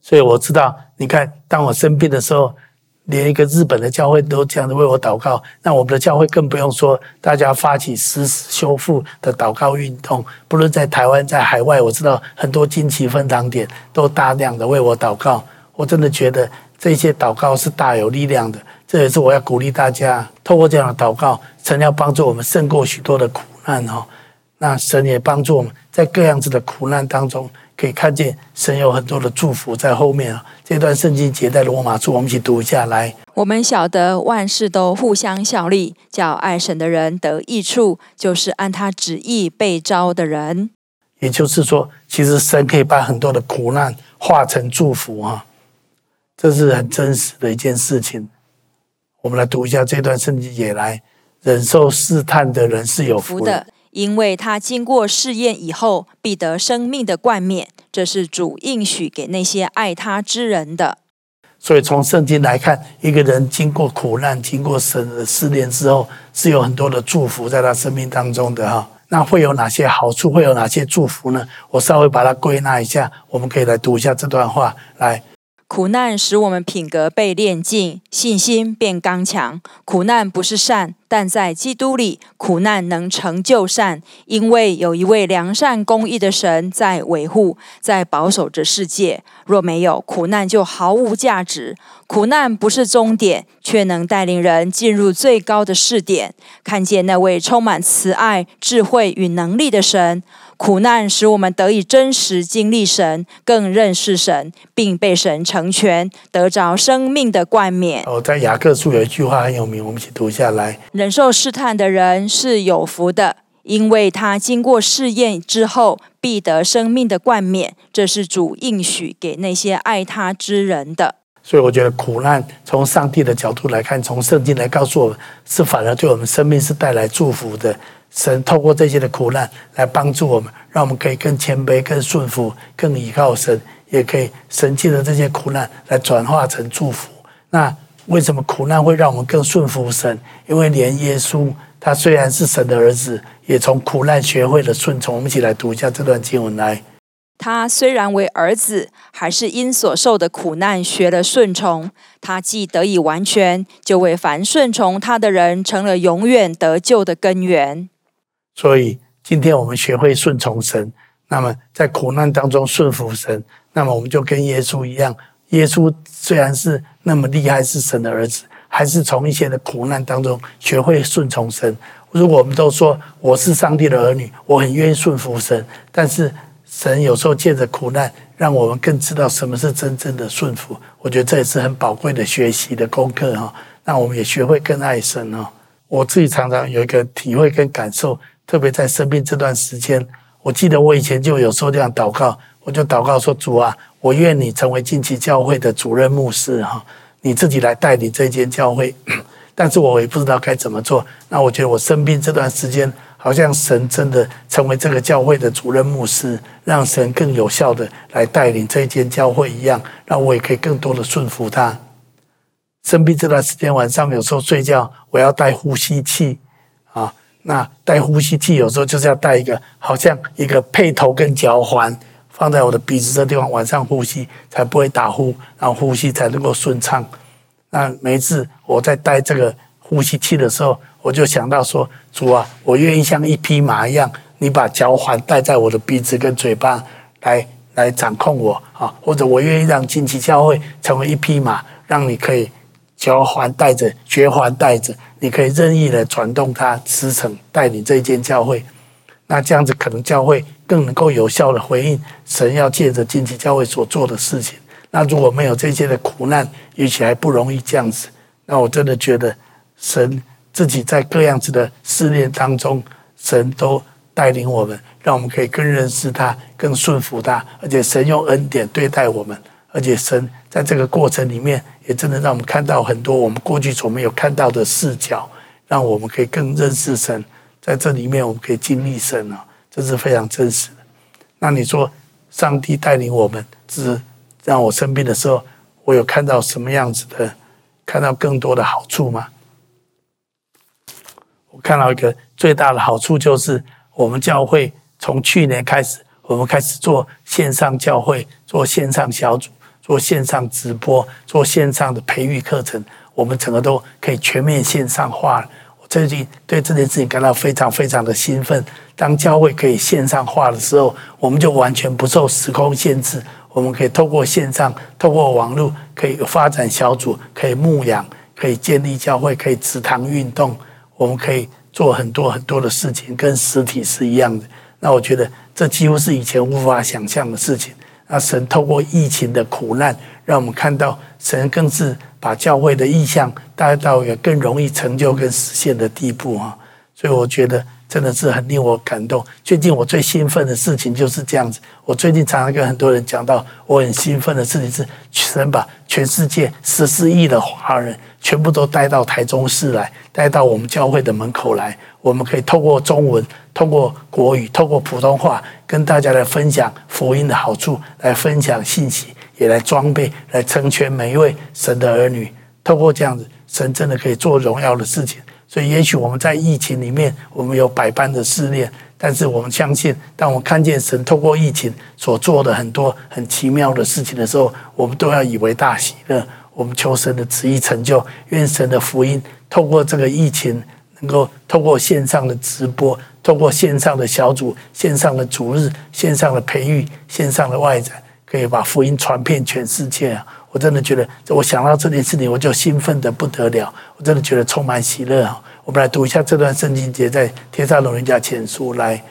所以我知道，你看，当我生病的时候，连一个日本的教会都这样子为我祷告，那我们的教会更不用说，大家发起施死修复的祷告运动，不论在台湾在海外，我知道很多惊奇分堂点都大量的为我祷告。我真的觉得这些祷告是大有力量的， 这也是我要鼓励大家，透过这样的祷告，神要帮助我们胜过许多的苦难哦。那神也帮助我们在各样子的苦难当中，可以看见神有很多的祝福在后面啊。这段圣经节在罗马书，我们一起读下来。
我们晓得万事都互相效力，叫爱神的人得益处，就是按他旨意被召的人。
也就是说，其实神可以把很多的苦难化成祝福啊，这是很真实的一件事情。我们来读一下这段圣经也来。忍受试探的人是有福的，
因为他经过试验以后，必得生命的冠冕。这是主应许给那些爱他之人的。
所以从圣经来看，一个人经过苦难、经过神的试炼之后，是有很多的祝福在他生命当中的哈。那会有哪些好处？会有哪些祝福呢？我稍微把它归纳一下，我们可以来读一下这段话来。
苦难使我们品格被炼净，信心变刚强。苦难不是善，但在基督里，苦难能成就善，因为有一位良善公义的神在维护、在保守着世界。若没有苦难，就毫无价值。苦难不是终点，却能带领人进入最高的视点，看见那位充满慈爱、智慧与能力的神。苦难使我们得以真实经历神，更认识神，并被神成全，得着生命的冠冕。
哦，在雅各书有一句话很有名，我们一起读下来：
忍受试探的人是有福的，因为他经过试验之后，必得生命的冠冕。这是主应许给那些爱他之人的。
所以，我觉得苦难从上帝的角度来看，从圣经来告诉我们，是反而对我们生命是带来祝福的。神透过这些的苦难来帮助我们，让我们可以更谦卑、更顺服、更依靠神，也可以神借着这些苦难来转化成祝福。那为什么苦难会让我们更顺服神？因为连耶稣他虽然是神的儿子，也从苦难学会了顺从。我们一起来读一下这段经文来。
他虽然为儿子，还是因所受的苦难学了顺从。他既得以完全，就为凡顺从他的人成了永远得救的根源。
所以，今天我们学会顺从神，那么在苦难当中顺服神，那么我们就跟耶稣一样。耶稣虽然是那么厉害，是神的儿子，还是从一些的苦难当中学会顺从神。如果我们都说我是上帝的儿女，我很愿意顺服神，但是神有时候借着苦难，让我们更知道什么是真正的顺服。我觉得这也是很宝贵的学习的功课哈。那我们也学会更爱神哦。我自己常常有一个体会跟感受。特别在生病这段时间，我记得我以前就有时候这样祷告，我就祷告说：“主啊，我愿你成为近期教会的主任牧师哈，你自己来带领这间教会。”但是我也不知道该怎么做。那我觉得我生病这段时间，好像神真的成为这个教会的主任牧师，让神更有效的来带领这间教会一样，让我也可以更多的顺服他。生病这段时间，晚上有时候睡觉，我要带呼吸器。那戴呼吸器有时候就是要戴一个，好像一个配头跟脚环放在我的鼻子这地方，晚上呼吸才不会打呼，然后呼吸才能够顺畅。那每次我在戴这个呼吸器的时候，我就想到说：主啊，我愿意像一匹马一样，你把脚环戴在我的鼻子跟嘴巴，来来掌控我啊，或者我愿意让近期教会成为一匹马，让你可以。脚环带着，绝环带着，你可以任意的转动它，驰骋带领这一间教会。那这样子可能教会更能够有效的回应神要借着近期教会所做的事情。那如果没有这些的苦难，也许还不容易这样子。那我真的觉得神自己在各样子的试炼当中，神都带领我们，让我们可以更认识他，更顺服他，而且神用恩典对待我们，而且神在这个过程里面。也真的让我们看到很多我们过去所没有看到的视角，让我们可以更认识神。在这里面，我们可以经历神啊，这是非常真实的。那你说，上帝带领我们，是让我生病的时候，我有看到什么样子的？看到更多的好处吗？我看到一个最大的好处就是，我们教会从去年开始，我们开始做线上教会，做线上小组。做线上直播，做线上的培育课程，我们整个都可以全面线上化。我最近对这件事情感到非常非常的兴奋。当教会可以线上化的时候，我们就完全不受时空限制，我们可以透过线上，透过网络，可以发展小组，可以牧养，可以建立教会，可以祠堂运动，我们可以做很多很多的事情，跟实体是一样的。那我觉得这几乎是以前无法想象的事情。那神透过疫情的苦难，让我们看到神更是把教会的意向带到一个更容易成就跟实现的地步啊！所以我觉得。真的是很令我感动。最近我最兴奋的事情就是这样子。我最近常常跟很多人讲到，我很兴奋的事情是，神把全世界十四亿的华人全部都带到台中市来，带到我们教会的门口来。我们可以透过中文、透过国语、透过普通话，跟大家来分享福音的好处，来分享信息，也来装备、来成全每一位神的儿女。透过这样子，神真的可以做荣耀的事情。所以，也许我们在疫情里面，我们有百般的试炼，但是我们相信，当我们看见神透过疫情所做的很多很奇妙的事情的时候，我们都要以为大喜乐。我们求神的旨意成就，愿神的福音透过这个疫情，能够通过线上的直播，通过线上的小组、线上的主日、线上的培育、线上的外展，可以把福音传遍全世界啊！我真的觉得，我想到这件事情，我就兴奋的不得了。我真的觉得充满喜乐啊！我们来读一下这段圣经节，在天上龙人家前书来，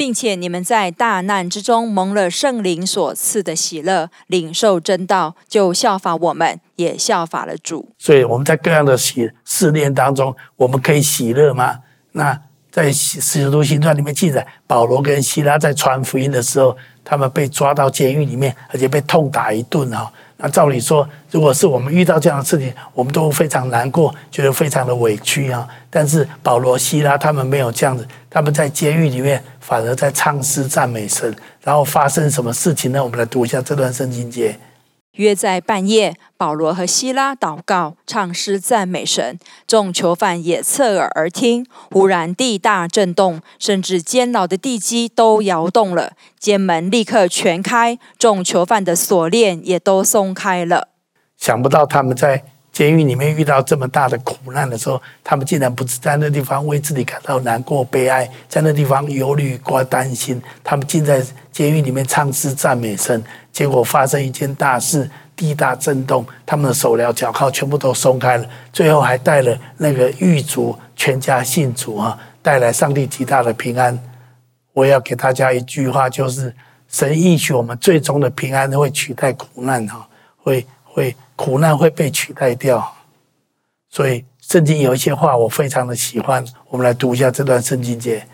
并且你们在大难之中蒙了圣灵所赐的喜乐，领受真道，就效法我们，也效法了主。
所以我们在各样的喜试炼当中，我们可以喜乐吗？那在使徒行传里面记载，保罗跟西拉在传福音的时候，他们被抓到监狱里面，而且被痛打一顿哈。那照理说，如果是我们遇到这样的事情，我们都非常难过，觉得非常的委屈啊。但是保罗、希拉他们没有这样子，他们在监狱里面反而在唱诗赞美神。然后发生什么事情呢？我们来读一下这段圣经节。
约在半夜，保罗和希拉祷告、唱诗赞美神，众囚犯也侧耳而听。忽然地大震动，甚至监牢的地基都摇动了，监门立刻全开，众囚犯的锁链也都松开了。
想不到他们在监狱里面遇到这么大的苦难的时候，他们竟然不是在那地方为自己感到难过悲哀，在那地方忧虑过担心，他们竟在监狱里面唱诗赞美神。结果发生一件大事，地大震动，他们的手镣脚铐全部都松开了，最后还带了那个狱卒全家信主啊，带来上帝极大的平安。我要给大家一句话，就是神应许我们最终的平安会取代苦难哈，会会苦难会被取代掉。所以圣经有一些话我非常的喜欢，我们来读一下这段圣经节。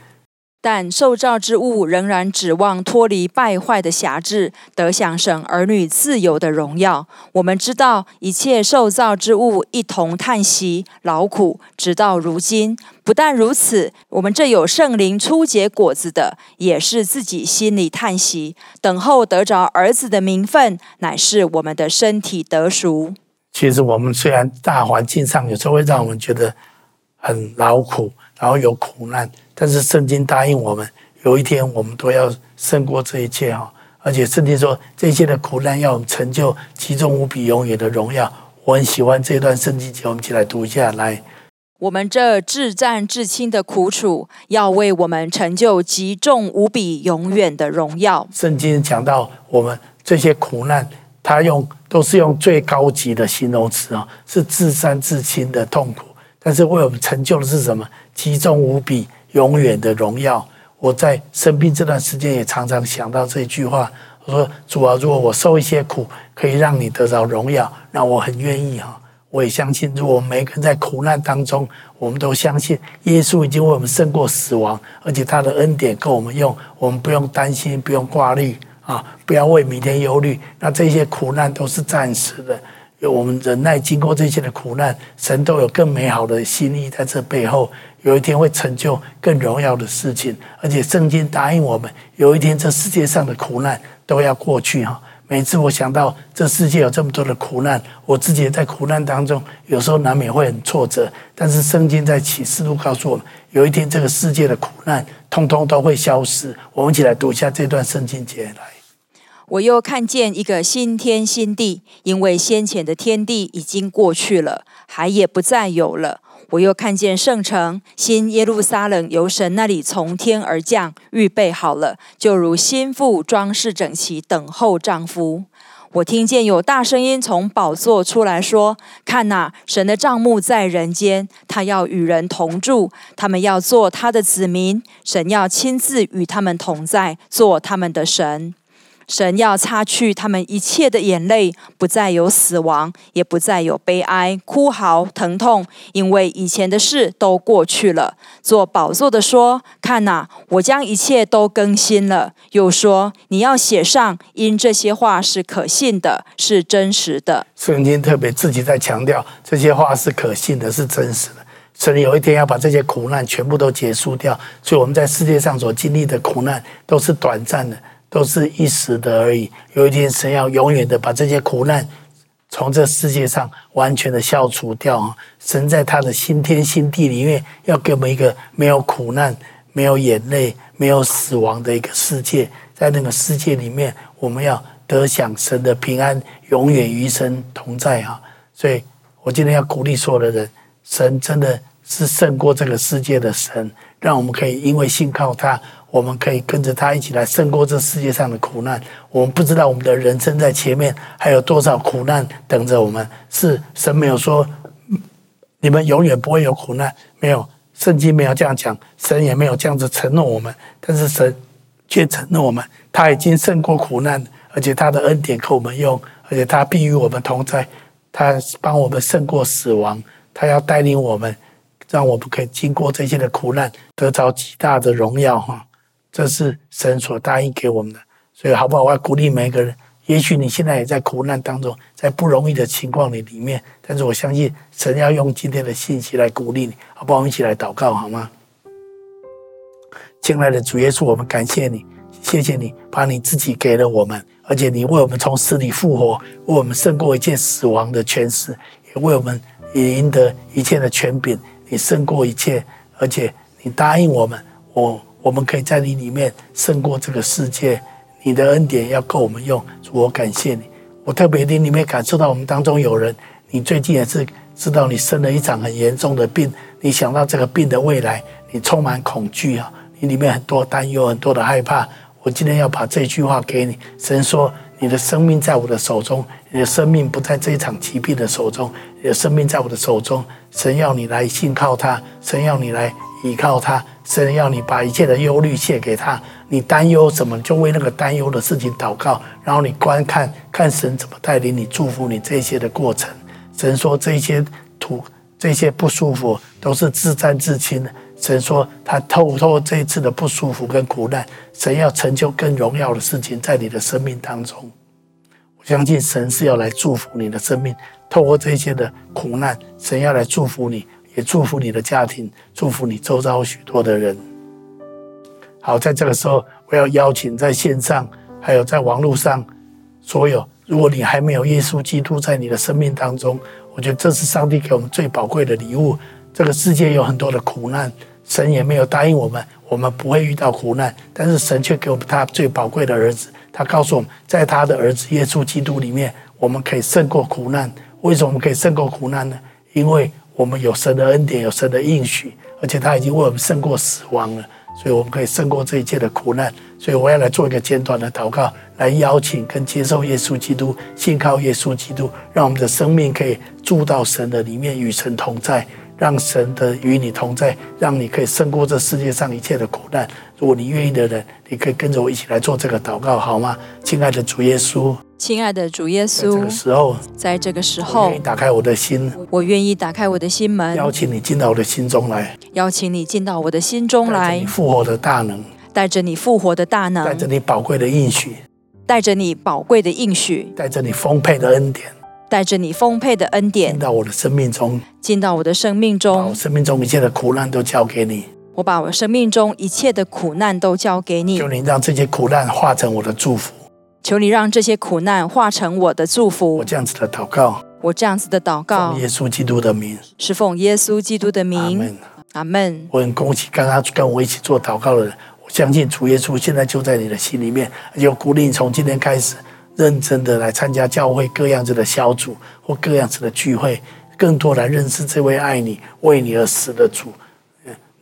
但受造之物仍然指望脱离败坏的辖制，得享神儿女自由的荣耀。我们知道一切受造之物一同叹息劳苦，直到如今。不但如此，我们这有圣灵初结果子的，也是自己心里叹息，等候得着儿子的名分，乃是我们的身体得赎。
其实我们虽然大环境上有时候会让我们觉得很劳苦，然后有苦难。但是圣经答应我们，有一天我们都要胜过这一切哈！而且圣经说，这一切的苦难要我们成就极重无比永远的荣耀。我很喜欢这段圣经节，我们一起来读一下来。
我们这至暂至轻的苦楚，要为我们成就极重无比永远的荣耀。
圣经讲到我们这些苦难，他用都是用最高级的形容词啊，是至暂至轻的痛苦。但是为我们成就的是什么？极重无比。永远的荣耀。我在生病这段时间也常常想到这句话。我说：“主啊，如果我受一些苦，可以让你得着荣耀，那我很愿意哈。我也相信，如果我们每个人在苦难当中，我们都相信耶稣已经为我们胜过死亡，而且他的恩典够我们用，我们不用担心，不用挂虑啊，不要为明天忧虑。那这些苦难都是暂时的。”有我们忍耐，经过这些的苦难，神都有更美好的心意在这背后。有一天会成就更荣耀的事情，而且圣经答应我们，有一天这世界上的苦难都要过去哈。每次我想到这世界有这么多的苦难，我自己也在苦难当中，有时候难免会很挫折。但是圣经在启示录告诉我们，有一天这个世界的苦难通通都会消失。我们一起来读一下这段圣经节来。
我又看见一个新天新地，因为先前的天地已经过去了，海也不再有了。我又看见圣城新耶路撒冷由神那里从天而降，预备好了，就如新妇装饰整齐，等候丈夫。我听见有大声音从宝座出来说：“看哪，神的帐幕在人间，他要与人同住，他们要做他的子民，神要亲自与他们同在，做他们的神。”神要擦去他们一切的眼泪，不再有死亡，也不再有悲哀、哭嚎、疼痛，因为以前的事都过去了。做宝座的说：“看哪，我将一切都更新了。”又说：“你要写上，因这些话是可信的，是真实的。”
圣经特别自己在强调，这些话是可信的，是真实的。神有一天要把这些苦难全部都结束掉，所以我们在世界上所经历的苦难都是短暂的。都是一时的而已。有一天，神要永远的把这些苦难从这世界上完全的消除掉。神在他的新天新地里面，要给我们一个没有苦难、没有眼泪、没有死亡的一个世界。在那个世界里面，我们要得享神的平安，永远与神同在啊！所以我今天要鼓励所有的人，神真的是胜过这个世界的神，让我们可以因为信靠他。我们可以跟着他一起来胜过这世界上的苦难。我们不知道我们的人生在前面还有多少苦难等着我们。是神没有说你们永远不会有苦难，没有，圣经没有这样讲，神也没有这样子承诺我们。但是神却承诺我们，他已经胜过苦难，而且他的恩典给我们用，而且他必与我们同在，他帮我们胜过死亡，他要带领我们，让我们可以经过这些的苦难，得着极大的荣耀哈。这是神所答应给我们的，所以好不好？我要鼓励每一个人。也许你现在也在苦难当中，在不容易的情况里里面，但是我相信神要用今天的信息来鼓励你，好不好？一起来祷告好吗？亲爱的主耶稣，我们感谢你，谢谢你把你自己给了我们，而且你为我们从死里复活，为我们胜过一切死亡的权势，也为我们也赢得一切的权柄。你胜过一切，而且你答应我们，我。我们可以在你里面胜过这个世界，你的恩典要够我们用。主，我感谢你。我特别灵里面感受到，我们当中有人，你最近也是知道你生了一场很严重的病，你想到这个病的未来，你充满恐惧啊，你里面很多担忧，很多的害怕。我今天要把这句话给你。神说：“你的生命在我的手中，你的生命不在这一场疾病的手中，你的生命在我的手中。神要你来信靠他，神要你来依靠他。”神要你把一切的忧虑卸给他，你担忧什么，就为那个担忧的事情祷告，然后你观看看神怎么带领你、祝福你这些的过程。神说这些土、这些不舒服都是自战自亲的。神说他透透过这一次的不舒服跟苦难，神要成就更荣耀的事情在你的生命当中。我相信神是要来祝福你的生命，透过这些的苦难，神要来祝福你。也祝福你的家庭，祝福你周遭许多的人。好，在这个时候，我要邀请在线上还有在网络上所有，如果你还没有耶稣基督在你的生命当中，我觉得这是上帝给我们最宝贵的礼物。这个世界有很多的苦难，神也没有答应我们，我们不会遇到苦难，但是神却给我们他最宝贵的儿子，他告诉我们，在他的儿子耶稣基督里面，我们可以胜过苦难。为什么我们可以胜过苦难呢？因为我们有神的恩典，有神的应许，而且他已经为我们胜过死亡了，所以我们可以胜过这一切的苦难。所以我要来做一个简短的祷告，来邀请跟接受耶稣基督，信靠耶稣基督，让我们的生命可以住到神的里面，与神同在，让神的与你同在，让你可以胜过这世界上一切的苦难。如果你愿意的人，你可以跟着我一起来做这个祷告，好吗？亲爱的主耶稣。
亲爱的主耶稣，
在这个时候，
在这个时候，
我愿意打开我的心，
我愿意打开我的心门，
邀请你进到我的心中来，
邀请你进到我的心中来，
你复活的大能，
带着你复活的大能，
带着你宝贵的应许，
带着你宝贵的应许，
带着你丰沛的恩典，
带着你丰沛的恩典，
进到我的生命中，
进到我的生命中，
我生命中一切的苦难都交给你，
我把我生命中一切的苦难都交给你，
求你让这些苦难化成我的祝福。
求你让这些苦难化成我的祝福。
我这样子的祷告，
我这样子的祷告，
奉耶稣基督的名，
是奉耶稣基督的名。阿门。阿门。
我很恭喜刚刚跟我一起做祷告的人，我相信主耶稣现在就在你的心里面，就鼓励你从今天开始，认真的来参加教会各样子的小组或各样子的聚会，更多来认识这位爱你、为你而死的主。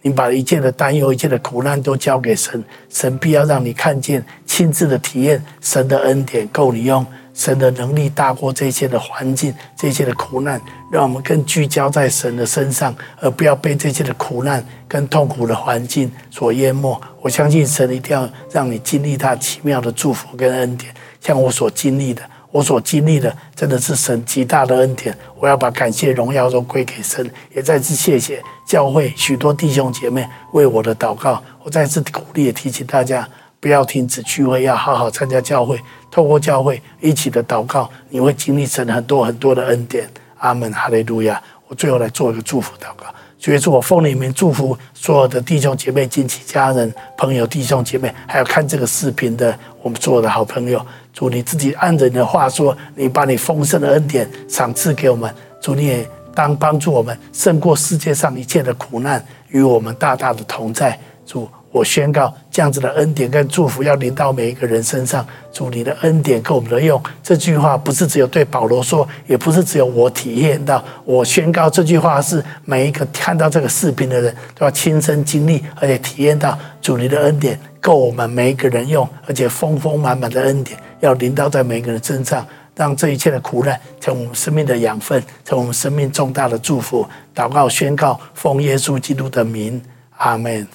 你把一切的担忧、一切的苦难都交给神，神必要让你看见、亲自的体验神的恩典够你用。神的能力大过这些的环境、这些的苦难，让我们更聚焦在神的身上，而不要被这些的苦难跟痛苦的环境所淹没。我相信神一定要让你经历他奇妙的祝福跟恩典，像我所经历的，我所经历的真的是神极大的恩典。我要把感谢荣耀都归给神，也再次谢谢教会许多弟兄姐妹为我的祷告。我再次鼓励也提醒大家。不要停止聚会，要好好参加教会。透过教会一起的祷告，你会经历神很多很多的恩典。阿门，哈利路亚。我最后来做一个祝福祷告。所以说我奉你名祝福所有的弟兄姐妹、亲戚家人、朋友、弟兄姐妹，还有看这个视频的我们所有的好朋友。主你自己按着你的话说，你把你丰盛的恩典赏赐给我们。主你也当帮助我们胜过世界上一切的苦难，与我们大大的同在。主。我宣告，这样子的恩典跟祝福要临到每一个人身上。主，你的恩典够我们的用。这句话不是只有对保罗说，也不是只有我体验到。我宣告这句话是每一个看到这个视频的人都要亲身经历，而且体验到主你的恩典够我们每一个人用，而且丰丰满满的恩典要临到在每个人身上，让这一切的苦难成我们生命的养分，成我们生命重大的祝福。祷告宣告，奉耶稣基督的名，阿门。